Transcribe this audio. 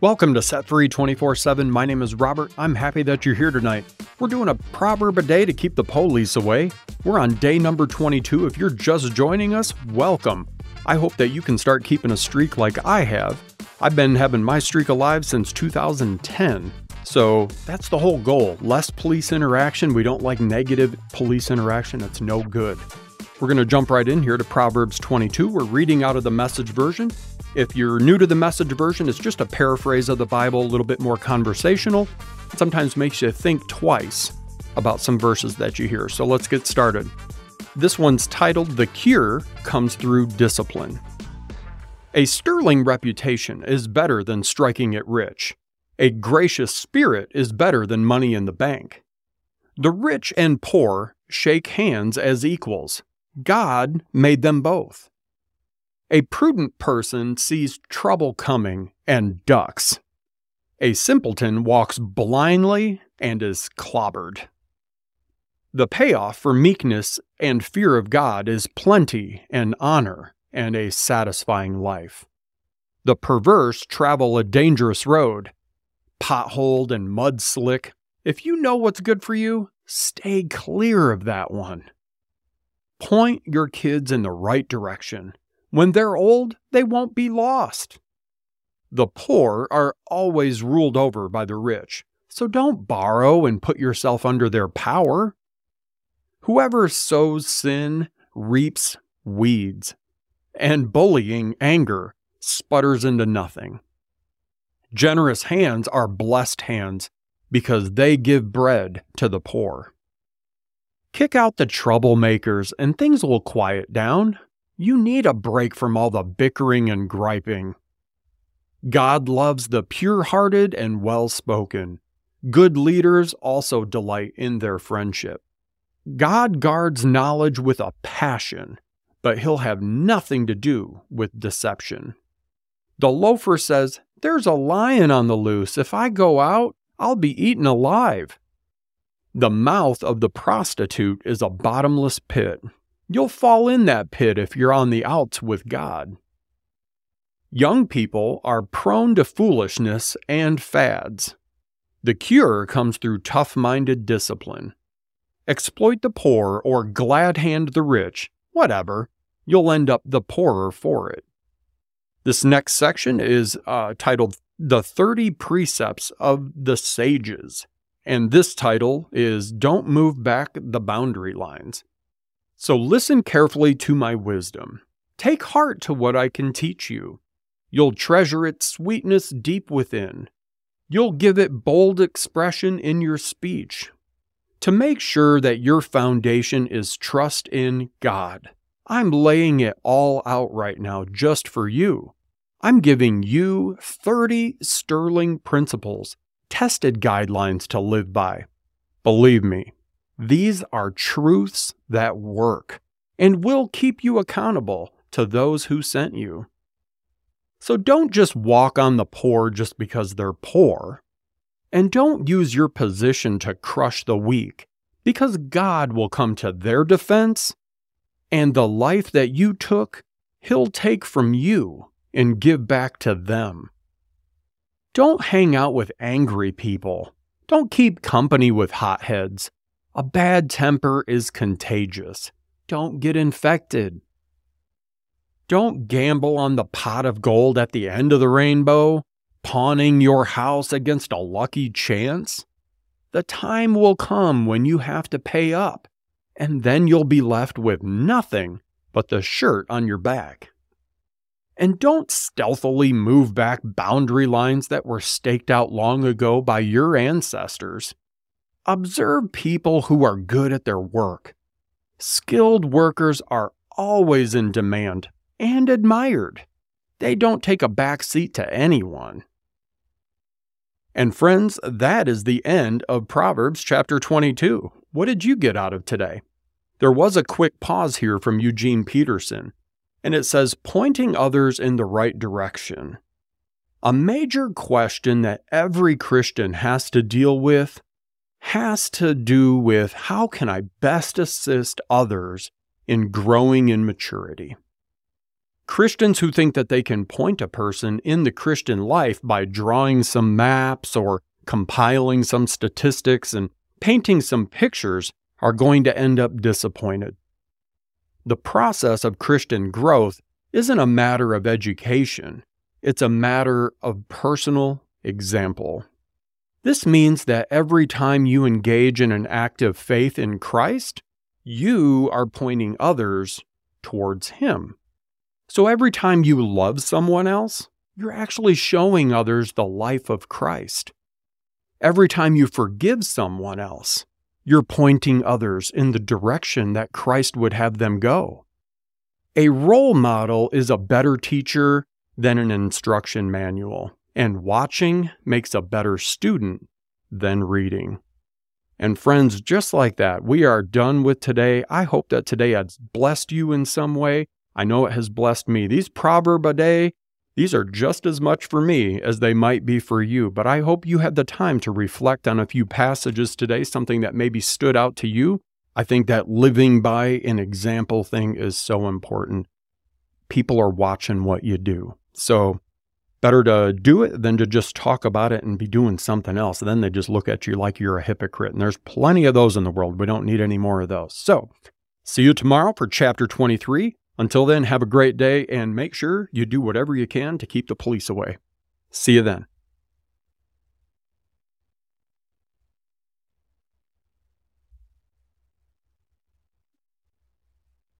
Welcome to Set Free 24 7. My name is Robert. I'm happy that you're here tonight. We're doing a proverb a day to keep the police away. We're on day number 22. If you're just joining us, welcome. I hope that you can start keeping a streak like I have. I've been having my streak alive since 2010. So that's the whole goal. Less police interaction. We don't like negative police interaction, it's no good. We're going to jump right in here to Proverbs 22. We're reading out of the message version. If you're new to the message version, it's just a paraphrase of the Bible, a little bit more conversational. It sometimes makes you think twice about some verses that you hear. So let's get started. This one's titled The Cure Comes Through Discipline. A sterling reputation is better than striking it rich. A gracious spirit is better than money in the bank. The rich and poor shake hands as equals. God made them both. A prudent person sees trouble coming and ducks. A simpleton walks blindly and is clobbered. The payoff for meekness and fear of God is plenty and honor and a satisfying life. The perverse travel a dangerous road, potholed and mud slick. If you know what's good for you, stay clear of that one. Point your kids in the right direction when they're old, they won't be lost. The poor are always ruled over by the rich, so don't borrow and put yourself under their power. Whoever sows sin reaps weeds, and bullying anger sputters into nothing. Generous hands are blessed hands because they give bread to the poor. Kick out the troublemakers and things will quiet down. You need a break from all the bickering and griping. God loves the pure hearted and well spoken. Good leaders also delight in their friendship. God guards knowledge with a passion, but he'll have nothing to do with deception. The loafer says, There's a lion on the loose. If I go out, I'll be eaten alive. The mouth of the prostitute is a bottomless pit. You'll fall in that pit if you're on the outs with God. Young people are prone to foolishness and fads. The cure comes through tough minded discipline. Exploit the poor or glad hand the rich, whatever, you'll end up the poorer for it. This next section is uh, titled The 30 Precepts of the Sages, and this title is Don't Move Back the Boundary Lines. So listen carefully to my wisdom. Take heart to what I can teach you. You'll treasure its sweetness deep within. You'll give it bold expression in your speech. To make sure that your foundation is trust in God, I'm laying it all out right now just for you. I'm giving you 30 sterling principles, tested guidelines to live by. Believe me, these are truths that work and will keep you accountable to those who sent you. So don't just walk on the poor just because they're poor. And don't use your position to crush the weak, because God will come to their defense, and the life that you took, He'll take from you and give back to them. Don't hang out with angry people. Don't keep company with hotheads. A bad temper is contagious. Don't get infected. Don't gamble on the pot of gold at the end of the rainbow, pawning your house against a lucky chance. The time will come when you have to pay up, and then you'll be left with nothing but the shirt on your back. And don't stealthily move back boundary lines that were staked out long ago by your ancestors. Observe people who are good at their work. Skilled workers are always in demand and admired. They don't take a back seat to anyone. And friends, that is the end of Proverbs chapter 22. What did you get out of today? There was a quick pause here from Eugene Peterson, and it says, pointing others in the right direction. A major question that every Christian has to deal with has to do with how can I best assist others in growing in maturity. Christians who think that they can point a person in the Christian life by drawing some maps or compiling some statistics and painting some pictures are going to end up disappointed. The process of Christian growth isn't a matter of education, it's a matter of personal example. This means that every time you engage in an act of faith in Christ, you are pointing others towards Him. So every time you love someone else, you're actually showing others the life of Christ. Every time you forgive someone else, you're pointing others in the direction that Christ would have them go. A role model is a better teacher than an instruction manual, and watching makes a better student than reading. And friends, just like that, we are done with today. I hope that today has blessed you in some way. I know it has blessed me. These proverb a day, these are just as much for me as they might be for you, but I hope you had the time to reflect on a few passages today, something that maybe stood out to you. I think that living by an example thing is so important. People are watching what you do. So, better to do it than to just talk about it and be doing something else. then they just look at you like you're a hypocrite. And there's plenty of those in the world. We don't need any more of those. So, see you tomorrow for chapter 23. Until then, have a great day and make sure you do whatever you can to keep the police away. See you then.